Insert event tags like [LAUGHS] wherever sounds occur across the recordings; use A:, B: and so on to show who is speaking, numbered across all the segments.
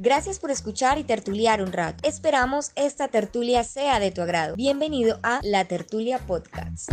A: Gracias por escuchar y tertuliar un rato. Esperamos esta tertulia sea de tu agrado. Bienvenido a La Tertulia Podcast.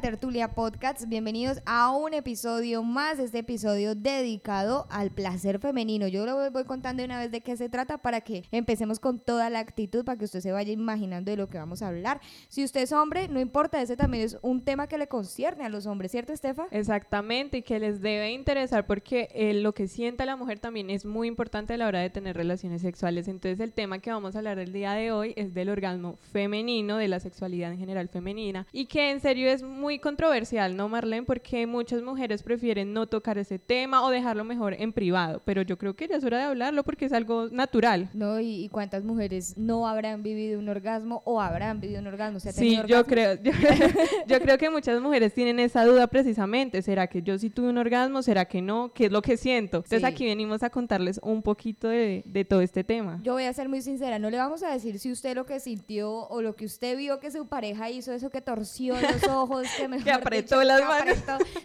B: Tertulia Podcast, bienvenidos a un episodio más, este episodio dedicado al placer femenino. Yo lo voy contando una vez de qué se trata para que empecemos con toda la actitud, para que usted se vaya imaginando de lo que vamos a hablar. Si usted es hombre, no importa, ese también es un tema que le concierne a los hombres, ¿cierto, Estefa?
C: Exactamente, y que les debe interesar porque eh, lo que sienta la mujer también es muy importante a la hora de tener relaciones sexuales. Entonces, el tema que vamos a hablar el día de hoy es del orgasmo femenino, de la sexualidad en general femenina, y que en serio es muy controversial, ¿no, Marlene? Porque muchas mujeres prefieren no tocar ese tema o dejarlo mejor en privado, pero yo creo que ya es hora de hablarlo porque es algo natural.
B: No, y, cuántas mujeres no habrán vivido un orgasmo o habrán vivido un orgasmo.
C: sí, yo creo, [LAUGHS] yo, creo que muchas mujeres tienen esa duda precisamente, ¿será que yo sí tuve un orgasmo? ¿Será que no? ¿Qué es lo que siento? Entonces aquí venimos a contarles un poquito de, de todo este tema.
B: Yo voy a ser muy sincera, no le vamos a decir si usted lo que sintió o lo que usted vio que su pareja hizo, eso que torció los [LAUGHS] ojos, que, mejor
C: apretó las manos.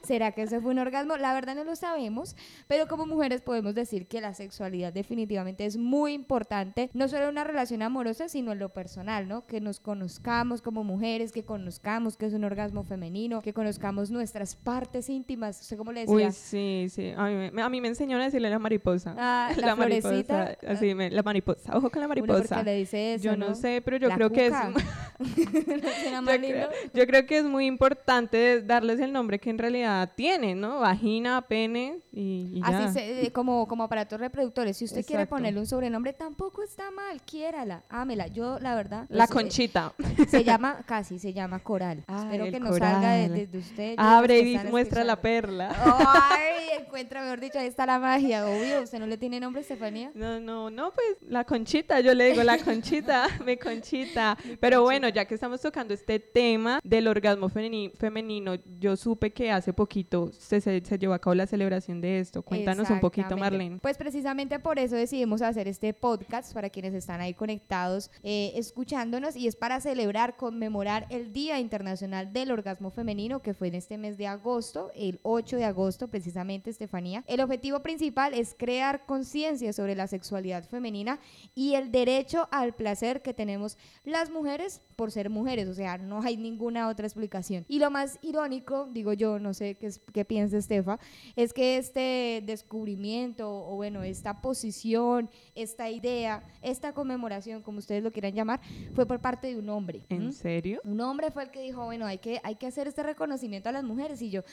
B: ¿Será que eso fue un orgasmo? La verdad no lo sabemos, pero como mujeres podemos decir que la sexualidad definitivamente es muy importante, no solo en una relación amorosa, sino en lo personal, ¿no? Que nos conozcamos como mujeres, que conozcamos que es un orgasmo femenino, que conozcamos nuestras partes íntimas, sé cómo le decía.
C: Uy, sí, sí, a mí me, a mí me enseñaron a decirle la mariposa.
B: Ah, la, [LAUGHS] mariposa,
C: así, me, la mariposa, ojo con la mariposa.
B: le dice eso,
C: yo no, sé, pero yo creo que es... [LAUGHS] [LAUGHS]
B: yo, creo,
C: yo creo que es muy importante darles el nombre que en realidad tienen, ¿no? Vagina, pene y, ya.
B: Así se, como, como aparatos reproductores. Si usted quiere ponerle un sobrenombre, tampoco está mal, quiérala, ámela. Yo, la verdad...
C: La conchita.
B: Se llama, casi, se llama coral. [LAUGHS] Espero que no salga de, usted.
C: Abre y muestra la perla. [LAUGHS]
B: Ay, encuentra, mejor dicho, ahí está la magia. Obvio, ¿usted no le tiene nombre, Estefanía?
C: No, no, no, pues la conchita, yo le digo la conchita, [LAUGHS] mi conchita. Pero bueno, ya que estamos tocando este tema del orgasmo femenino, yo supe que hace poquito se, se, llevó a cabo la celebración de esto. Cuéntanos un poquito, Marlene.
B: Pues precisamente por eso decidimos hacer este podcast para quienes están ahí conectados, eh, escuchándonos, y es para celebrar, conmemorar el Día Internacional del Orgasmo Femenino, que fue en este mes de agosto, el 8 de agosto precisamente, Estefanía. El objetivo principal es crear conciencia sobre la sexualidad femenina y el derecho al placer que tenemos las mujeres por ser mujeres, o sea, no hay ninguna otra explicación. Y lo más irónico, digo yo, no sé qué, qué piensa Estefa, es que este descubrimiento, o bueno, esta posición, esta idea, esta conmemoración, como ustedes lo quieran llamar, fue por parte de un hombre.
C: ¿En serio?
B: Un hombre fue el que dijo, bueno, hay que, hay que hacer este reconocimiento a las mujeres, y yo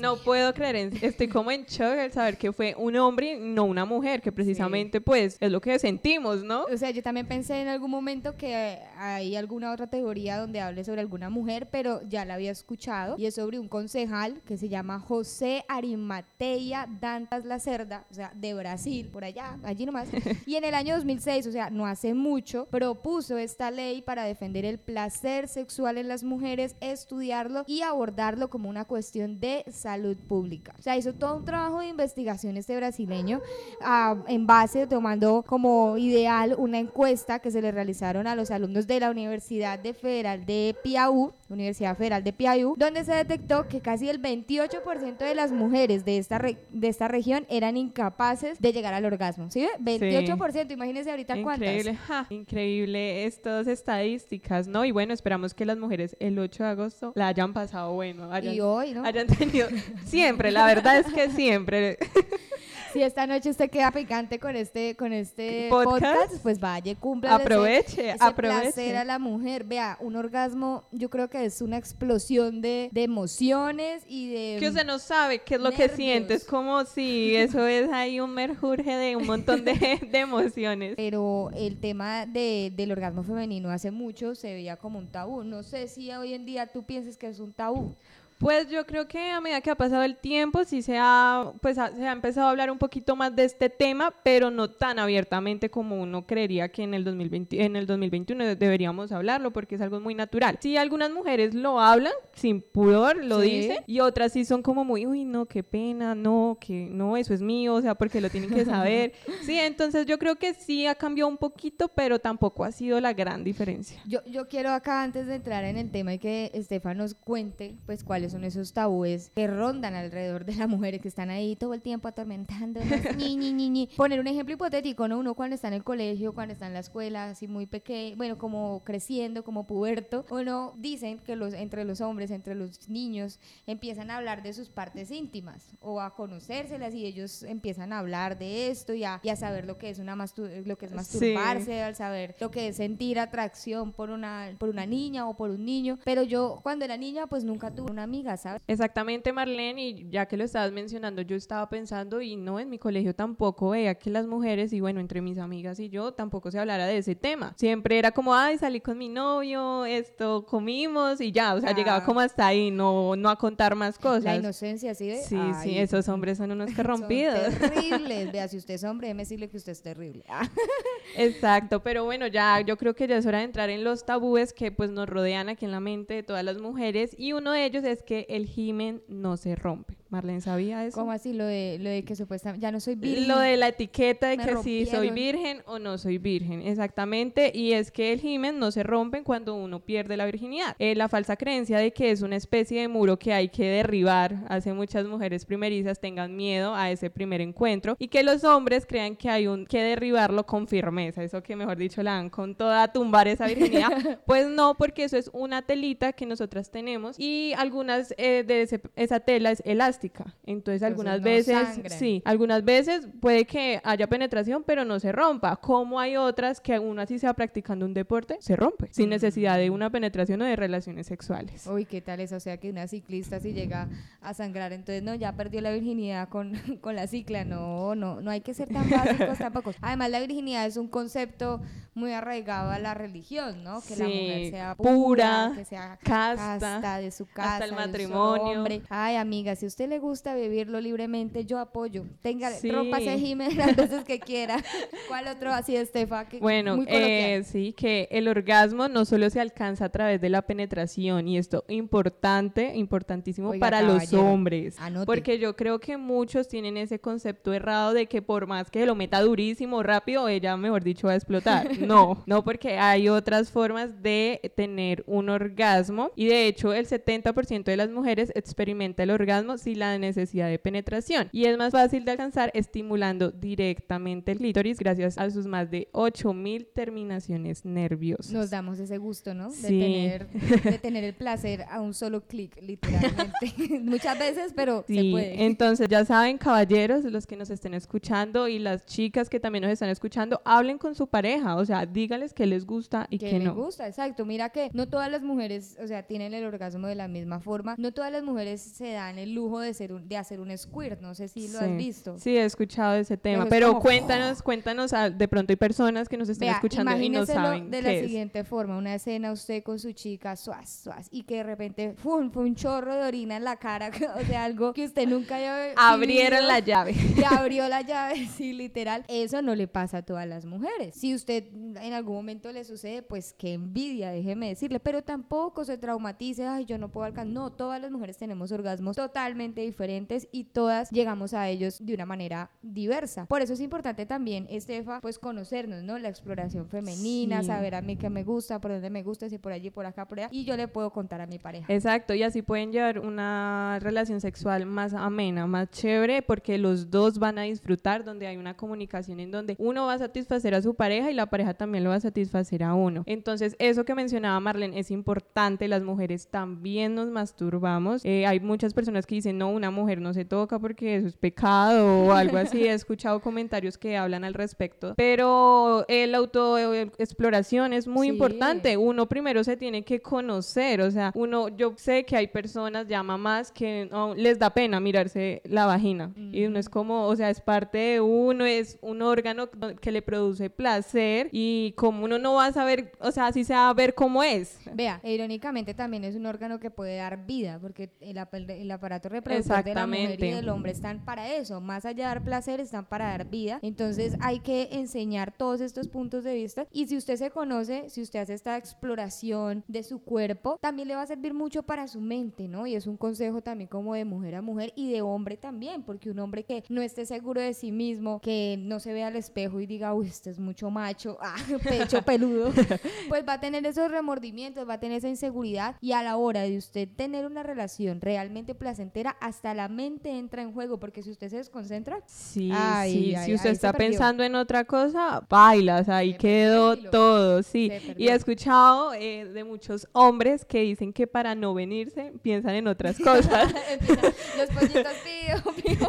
C: no puedo creer, estoy como en shock al saber que fue un hombre, no una mujer, que precisamente pues es lo que sentimos, ¿no?
B: O sea, yo también pensé en algún momento que hay alguna otra teoría donde hable sobre alguna mujer, pero ya la había escuchado y es sobre un concejal que se llama José Arimateia Dantas Lacerda, o sea, de Brasil, por allá, allí nomás. y en el año 2006, o sea, no hace mucho, propuso esta ley para defender el placer sexual en las mujeres, estudiarlo y abordarlo como una cuestión de salud pública. O sea, hizo todo un trabajo de investigación este brasileño ah, en base, tomando como ideal una encuesta que se le realizaron a los alumnos de la Universidad de Federal de Piauí, Universidad Federal de Piauí, donde se detectó que casi el 28% de las mujeres de esta, de esta región eran incapaces de llegar al orgasmo. ¿Sí? 28%, imagínense ahorita
C: increíble,
B: cuántas.
C: increíble estas estadísticas, ¿no? Y bueno, esperamos que las mujeres el 8 de agosto la hayan pasado bueno.
B: y hoy, ¿no?
C: siempre, la verdad es que siempre. [LAUGHS]
B: Si esta noche usted queda picante con este, con este podcast, pues vaya, cumpla.
C: Aproveche,
B: ese,
C: aproveche.
B: placer a la mujer. Vea, un orgasmo, yo creo que es una explosión de, emociones y de.
C: Que usted no sabe qué es lo que siente. Es como si [LAUGHS] eso es ahí un merjurje de un montón de, [LAUGHS] de emociones.
B: Pero el tema de, del orgasmo femenino hace mucho se veía como un tabú. No sé si hoy en día tú piensas que es un tabú.
C: Pues yo creo que a medida que ha pasado el tiempo sí se ha, pues se ha empezado a hablar un poquito más de este tema, pero no tan abiertamente como uno creería que en el, 2020, en el 2021 deberíamos hablarlo, porque es algo muy natural. Sí, algunas mujeres lo hablan sin pudor, lo dicen, y otras sí son como muy, uy, no, qué pena, no, que no, eso es mío, o sea, porque lo tienen que saber. [LAUGHS] sí, entonces yo creo que sí ha cambiado un poquito, pero tampoco ha sido la gran diferencia.
B: Yo, yo quiero acá, antes de entrar en el tema, y que Estefan nos cuente, pues, cuál cuáles son esos tabúes que rondan alrededor de las mujeres que están ahí todo el tiempo atormentando. [LAUGHS] ni, ni, ni, ni. Poner un ejemplo hipotético, ¿no? Uno cuando está en el colegio, cuando está en la escuela, así muy pequeño, bueno, como creciendo, como puberto, uno dicen que los, entre los hombres, entre los niños, empiezan a hablar de sus partes íntimas o a conocérselas y ellos empiezan a hablar de esto y a, y a saber lo que es una lo que es masturbarse, al saber lo que es sentir atracción por una, por una niña o por un niño. Pero yo cuando era niña pues nunca tuve una amiga, ¿sabes?
C: Exactamente, Marlene, y ya que lo estabas mencionando, yo estaba pensando y no, en mi colegio tampoco veía que las mujeres y bueno, entre mis amigas y yo tampoco se hablara de ese tema. Siempre era como, ay, salí con mi novio, esto comimos y ya, o sea, llegaba como hasta ahí, no, no a contar más cosas.
B: La inocencia, ¿sí?
C: Sí, sí, esos hombres son unos [LAUGHS] corrompidos.
B: Son terribles. [LAUGHS] Vea, si usted es hombre, déjeme decirle que usted es terrible.
C: Exacto, pero bueno, ya yo creo que ya es hora de entrar en los tabúes que pues nos rodean aquí en la mente de todas las mujeres y uno de ellos es que el himen no se rompe. Marlene, ¿sabía eso?
B: ¿Cómo así? Lo de, lo de que supuestamente ya no soy virgen.
C: Lo de la etiqueta de que si soy virgen o no soy virgen, exactamente. Y es que el himen no se rompe cuando uno pierde la virginidad. Eh, la falsa creencia de que es una especie de muro que hay que derribar hace muchas mujeres primerizas tengan miedo a ese primer encuentro y que los hombres crean que hay un que derribarlo con firmeza. Eso que mejor dicho la dan con toda tumbar esa virginidad. [LAUGHS] pues no, porque eso es una telita que nosotras tenemos y algunas eh, de esa tela es elástica entonces, algunas veces, sí, algunas veces puede que haya penetración, pero no se rompa. Como hay otras que aún así sea practicando un deporte, se rompe, sin necesidad de una penetración o de relaciones sexuales.
B: Uy, ¿qué tal eso? O sea, que una ciclista si llega a sangrar, entonces no, ya perdió la virginidad con, [LAUGHS] con la cicla. No, no, no hay que ser tan básicos [LAUGHS] tampoco. Además, la virginidad es un concepto muy arraigado a la religión, ¿no? Que la mujer sea pura, que sea casta, de su casa,
C: hasta el matrimonio.
B: Ay, amiga, si usted le gusta vivirlo libremente, yo apoyo. Tenga, sí. rópase Jiménez [LAUGHS] las veces que quiera. ¿Cuál otro así, Estefa?
C: bueno, eh, sí, que el orgasmo no solo se alcanza a través de la penetración, y esto importante, importantísimo para los hombres. Porque yo creo que muchos tienen ese concepto errado de que por más que lo meta durísimo, rápido, ella, mejor dicho, va a explotar. [LAUGHS] No, no, porque hay otras formas de tener un orgasmo, y de hecho, el 70% de las mujeres experimenta el orgasmo si la necesidad de penetración. Y es más fácil de alcanzar estimulando directamente el clítoris gracias a sus más de 8000 terminaciones nerviosas.
B: Nos damos ese gusto, ¿no? De, tener, de [LAUGHS] tener el placer a un solo clic, literalmente. [LAUGHS] Muchas veces, pero se puede.
C: Entonces, ya saben, caballeros, los que nos estén escuchando y las chicas que también nos están escuchando, hablen con su pareja, o sea, díganles que les gusta y que,
B: que
C: no.
B: les gusta, exacto. Mira que no todas las mujeres, o sea, tienen el orgasmo de la misma forma, no todas las mujeres se dan el lujo de de, de hacer un squirt, no sé si lo has visto.
C: Sí, he escuchado ese tema, pero, cuéntanos, cuéntanos, de pronto hay personas que nos estén escuchando y no saben
B: de la siguiente forma, una escena usted con su chica, suaz, suaz, y que de repente fue un chorro de orina en la cara, [LAUGHS] o sea, algo que usted nunca había
C: Abrieron la llave.
B: Y [LAUGHS] abrió la llave, [LAUGHS] sí, literal. Eso no le pasa a todas las mujeres. Si usted en algún momento le sucede, pues qué envidia, déjeme decirle, pero tampoco se traumatice, ay, yo no puedo alcanzar. No, todas las mujeres tenemos orgasmos totalmente diferentes y todas llegamos a ellos de una manera diversa. Por eso es importante también, Estefa, pues conocernos, ¿no? La exploración femenina, saber a mí qué me gusta, por dónde me gusta, si por allí, por acá, por allá, y yo le puedo contar a mi pareja.
C: Exacto, y así pueden llevar una relación sexual más amena, más chévere, porque los dos van a disfrutar, donde hay una comunicación en donde uno va a satisfacer a su pareja y la pareja también lo va a satisfacer a uno. Entonces, eso que mencionaba Marlene es importante, las mujeres también nos masturbamos. Eh, hay muchas personas que dicen, no, una mujer no se toca porque eso es pecado o algo así. He [LAUGHS] escuchado comentarios que hablan al respecto. Pero el autoexploración es muy importante. Uno primero se tiene que conocer. O sea, uno, yo sé que hay personas, ya mamás, que les da pena mirarse la vagina. Y uno es como, o sea, es parte de uno, es un órgano que le produce placer. Y como uno no va a saber, o sea, así se va a ver cómo es.
B: Vea, irónicamente también es un órgano que puede dar vida, porque el, el aparato reproductivo los dos de la mujer y
C: Exactamente.
B: del hombre están para eso. Más allá de dar placer, están para dar vida. Entonces hay que enseñar todos estos puntos de vista. Y si usted se conoce, si usted hace esta exploración de su cuerpo, también le va a servir mucho para su mente, ¿no? Y es un consejo también como de mujer a mujer y de hombre también, porque un hombre que no esté seguro de sí mismo, que no se vea al espejo y diga, uy, este es mucho macho, [LAUGHS] ah, pecho peludo, [LAUGHS] pues va a tener esos remordimientos, va a tener esa inseguridad y a la hora de usted tener una relación realmente placentera, hasta la mente entra en juego, porque si usted se desconcentra,
C: Sí,
B: Ay,
C: sí,
B: ay,
C: si usted está pensando en otra cosa, bailas, ahí
B: Se
C: quedó todo, sí. Y he escuchado eh, de muchos hombres que dicen que para no venirse piensan en otras cosas. [LAUGHS]
B: los pollitos pío, pío, pío,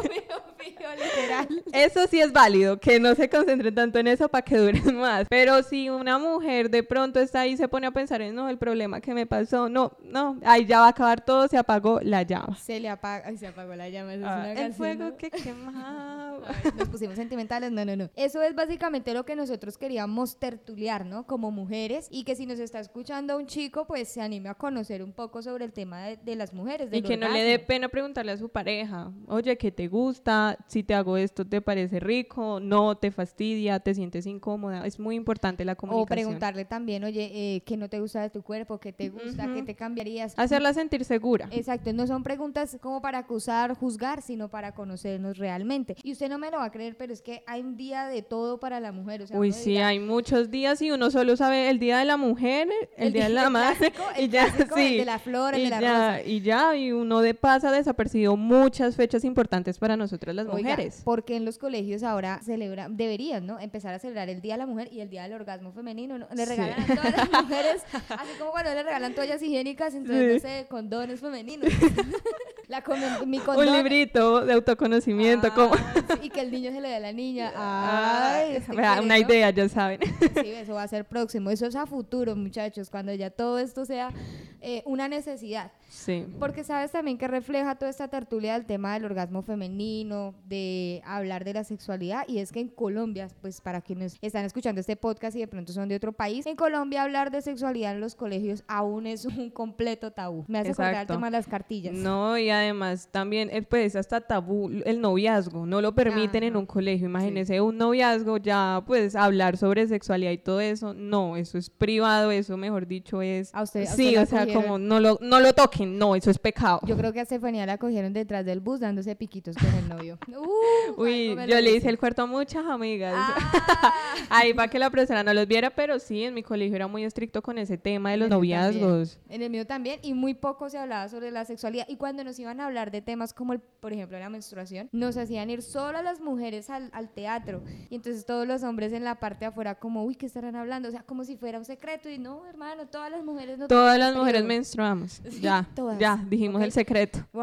B: pío, [LAUGHS] literal.
C: Eso sí es válido, que no se concentren tanto en eso para que duren [LAUGHS] más. Pero si una mujer de pronto está ahí y se pone a pensar en, no, el problema que me pasó, no, no, ahí ya va a acabar todo, se apagó la llama.
B: Se le apaga, ay, se apagó la llama, eso es
C: Ah,
B: una
C: el
B: canción,
C: fuego
B: ¿no?
C: que quemaba. [LAUGHS]
B: Ay, Nos pusimos sentimentales, no, no, no. Eso es básicamente lo que nosotros queríamos tertuliar, ¿no? Como mujeres y que si nos está escuchando un chico, pues se anime a conocer un poco sobre el tema de, de las mujeres.
C: Y que no le dé pena preguntarle a su pareja, oye, ¿qué te gusta? Si te hago esto, ¿te parece rico? ¿No? ¿Te fastidia? ¿Te sientes incómoda? Es muy importante la
B: O
C: comunicación.
B: preguntarle también, oye, eh, ¿qué no te gusta de tu cuerpo? ¿Qué te gusta? ¿Qué
C: Ujú.
B: te cambiarías?
C: Hacerla sentir segura.
B: Exacto, no son preguntas como para acusar, juzgar, sino para conocernos realmente. Y usted no me lo va a creer, pero es que hay un día de todo para la mujer. O sea,
C: Uy, sí,
B: dirá,
C: hay muchos días y uno solo sabe el día de la mujer, el, día de la madre [LAUGHS] y ya,
B: clásico, el
C: sí.
B: de la flor, el
C: y
B: de la
C: ya,
B: rosa.
C: y ya, y uno de pasa desapercibido muchas fechas importantes para nosotras las
B: Oiga,
C: mujeres.
B: porque en los colegios ahora celebran, deberían, ¿no? Empezar a celebrar el Día de la Mujer y el Día del Orgasmo Femenino, ¿no? Le
C: Sí.
B: regalan a todas las [LAUGHS] mujeres, así como cuando le regalan toallas higiénicas, entonces,
C: Sí.
B: no sé, condones femeninos. [LAUGHS] la comen- mi
C: Un librito de autoconocimiento, como...
B: Sí, y que el niño se le dé a la niña. [LAUGHS] Ay, este quiere,
C: una
B: ¿no?
C: idea, ya saben.
B: Sí, eso va a ser próximo. Eso es a futuro, muchachos, cuando ya todo esto sea eh, una necesidad.
C: Sí.
B: Porque sabes también que refleja toda esta tertulia del tema del orgasmo femenino, de hablar de la sexualidad, y es que en Colombia, pues para quienes están escuchando este podcast y de pronto son de otro país, en Colombia hablar de sexualidad en los colegios aún es un completo tabú. Me hace acordar el tema de las cartillas.
C: No, y además también, eh, pues, hasta tabú, el noviazgo, no lo permiten en un colegio. Imagínense un noviazgo, ya, pues, hablar sobre sexualidad y todo eso. No, eso es privado, eso, mejor dicho, es.
B: A usted- a
C: sí,
B: usted la
C: o sea, como no lo, no lo no, eso es pecado.
B: Yo creo que a Estefanía la cogieron detrás del bus dándose piquitos con el novio. Uh, [LAUGHS]
C: Uy, yo le hice el cuarto a muchas amigas.
B: Ah. [LAUGHS]
C: Ahí para que la profesora no los viera, pero sí, en mi colegio era muy estricto con ese tema de los
B: también.
C: noviazgos.
B: En el mío también, y muy poco se hablaba sobre la sexualidad. Y cuando nos iban a hablar de temas como, el, por ejemplo, la menstruación, nos hacían ir solo a las mujeres al, al teatro. Y entonces todos los hombres en la parte de afuera, como, uy, ¿qué estarán hablando? O sea, como si fuera un secreto. Y no, hermano, todas las mujeres no
C: Todas las mujeres menstruamos. [LAUGHS]
B: Sí,
C: ya,
B: todas.
C: ya, dijimos el secreto. [LAUGHS]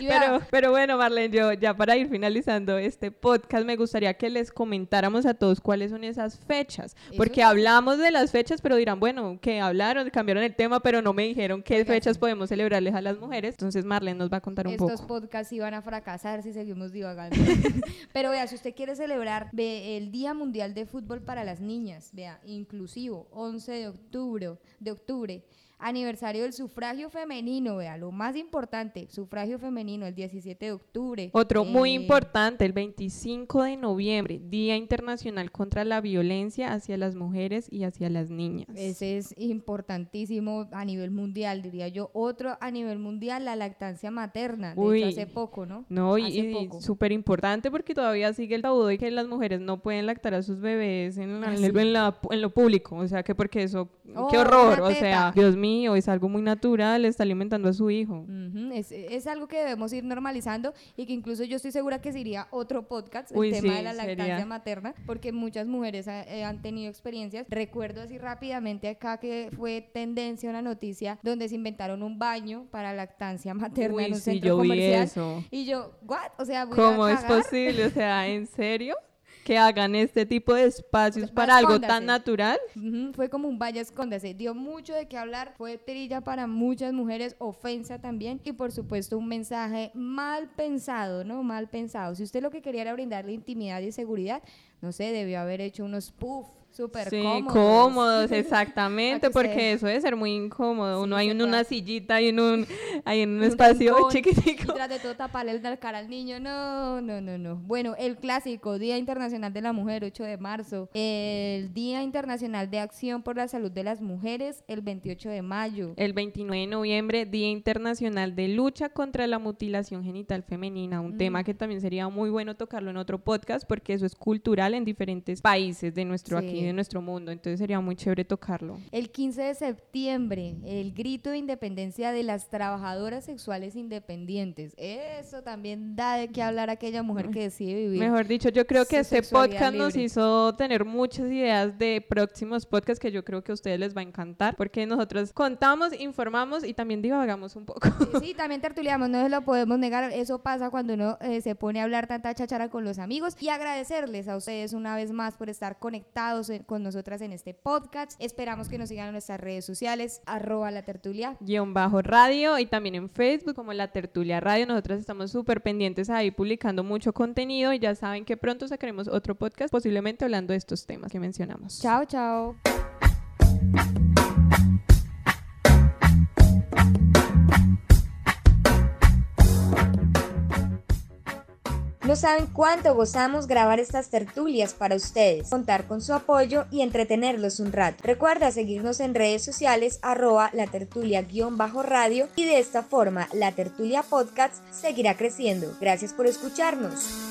B: Y vea,
C: Pero, pero bueno, Marlene, yo ya para ir finalizando este podcast, me gustaría que les comentáramos a todos cuáles son esas fechas.
B: Eso
C: Porque hablamos de las fechas, pero dirán, bueno, que hablaron, cambiaron el tema, pero no me dijeron qué
B: Oiga,
C: fechas
B: sí.
C: podemos celebrarles a las mujeres. Entonces, Marlene nos va a contar un
B: estos
C: poco.
B: podcasts iban a fracasar si seguimos divagando. [LAUGHS] [LAUGHS] Pero vea, si usted quiere celebrar ve, el Día Mundial de Fútbol para las Niñas, vea, inclusivo, 11 de octubre, de octubre, aniversario del sufragio femenino, vea, lo más importante, sufragio femenino, el 17 de octubre.
C: Otro muy
B: Eh,
C: importante, el 25 de noviembre, Día Internacional contra la Violencia hacia las Mujeres y hacia las Niñas.
B: Ese es importantísimo a nivel mundial, diría yo. Otro a nivel mundial, la lactancia materna, de
C: Uy.
B: hecho hace poco, ¿no?
C: No, y,
B: Hace
C: y
B: poco.
C: súper importante porque todavía sigue el tabú de que las mujeres no pueden lactar a sus bebés en, la-
B: Ah,
C: en el-
B: sí.
C: en la- en lo público. O sea, que porque eso,
B: Oh,
C: qué horror. O sea. Dios mío, es algo muy natural, está alimentando a su hijo.
B: Ujú, es, es algo que debemos ir normalizando y que incluso yo estoy segura que sería otro podcast, el
C: Uy,
B: tema
C: sí,
B: de la lactancia
C: sería.
B: materna, porque muchas mujeres ha- eh, han tenido experiencias. Recuerdo así rápidamente acá que fue tendencia una noticia donde se inventaron un baño para lactancia materna
C: Uy,
B: en un
C: sí,
B: centro
C: yo vi
B: comercial.
C: eso.
B: Y yo, ¿what? O sea, voy a
C: ¿Cómo es
B: cagar.
C: posible? O sea, ¿en serio? [LAUGHS] Que hagan este tipo de espacios para algo tan natural.
B: Fue como un vaya escóndase. Dio mucho de qué hablar. Fue trilla para muchas mujeres, ofensa también. Y por supuesto, un mensaje mal pensado, ¿no? Mal pensado. Si usted lo que quería era brindarle intimidad y seguridad, no sé, debió haber hecho unos puff Súper
C: Sí,
B: cómodos.
C: cómodos, [LAUGHS] exactamente, porque eso debe ser muy incómodo.
B: Sí,
C: Uno hay en una sillita y en un, ahí en un
B: un
C: espacio
B: rincón, Y
C: chiquitico.
B: tras de todo taparle la cara al niño. No, no, no, no. Bueno, el clásico, Día Internacional de la Mujer, 8 de marzo. El Día Internacional de Acción por la Salud de las Mujeres, el 28 de mayo.
C: El 29 de noviembre, Día Internacional de Lucha contra la Mutilación Genital Femenina, un
B: Mm.
C: tema que también sería muy bueno tocarlo en otro podcast porque eso es cultural en diferentes países de nuestro
B: Sí.
C: aquí de nuestro mundo, entonces sería muy chévere tocarlo.
B: El 15 de septiembre, el grito de independencia de las trabajadoras sexuales independientes. Eso también da de qué hablar a aquella mujer que decide vivir.
C: Mejor dicho, yo creo que este podcast nos hizo tener muchas ideas de próximos podcasts que yo creo que a ustedes les va a encantar porque nosotros contamos, informamos y también divagamos un poco.
B: Sí, sí, [LAUGHS] también tertuliamos, no se lo podemos negar. Eso pasa cuando uno eh, se pone a hablar tanta chachara con los amigos. Y agradecerles a ustedes una vez más por estar conectados con nosotras en este podcast. Esperamos que nos sigan en nuestras redes sociales, arroba la tertulia.
C: guion bajo radio y también en Facebook como La Tertulia Radio. Nosotras estamos súper pendientes ahí publicando mucho contenido y ya saben que pronto sacaremos otro podcast posiblemente hablando de estos temas que mencionamos.
B: Chao, chao.
A: No saben cuánto gozamos grabar estas tertulias para ustedes, contar con su apoyo y entretenerlos un rato. Recuerda seguirnos en redes sociales arroba la tertulia-radio y de esta forma la tertulia podcast seguirá creciendo. Gracias por escucharnos.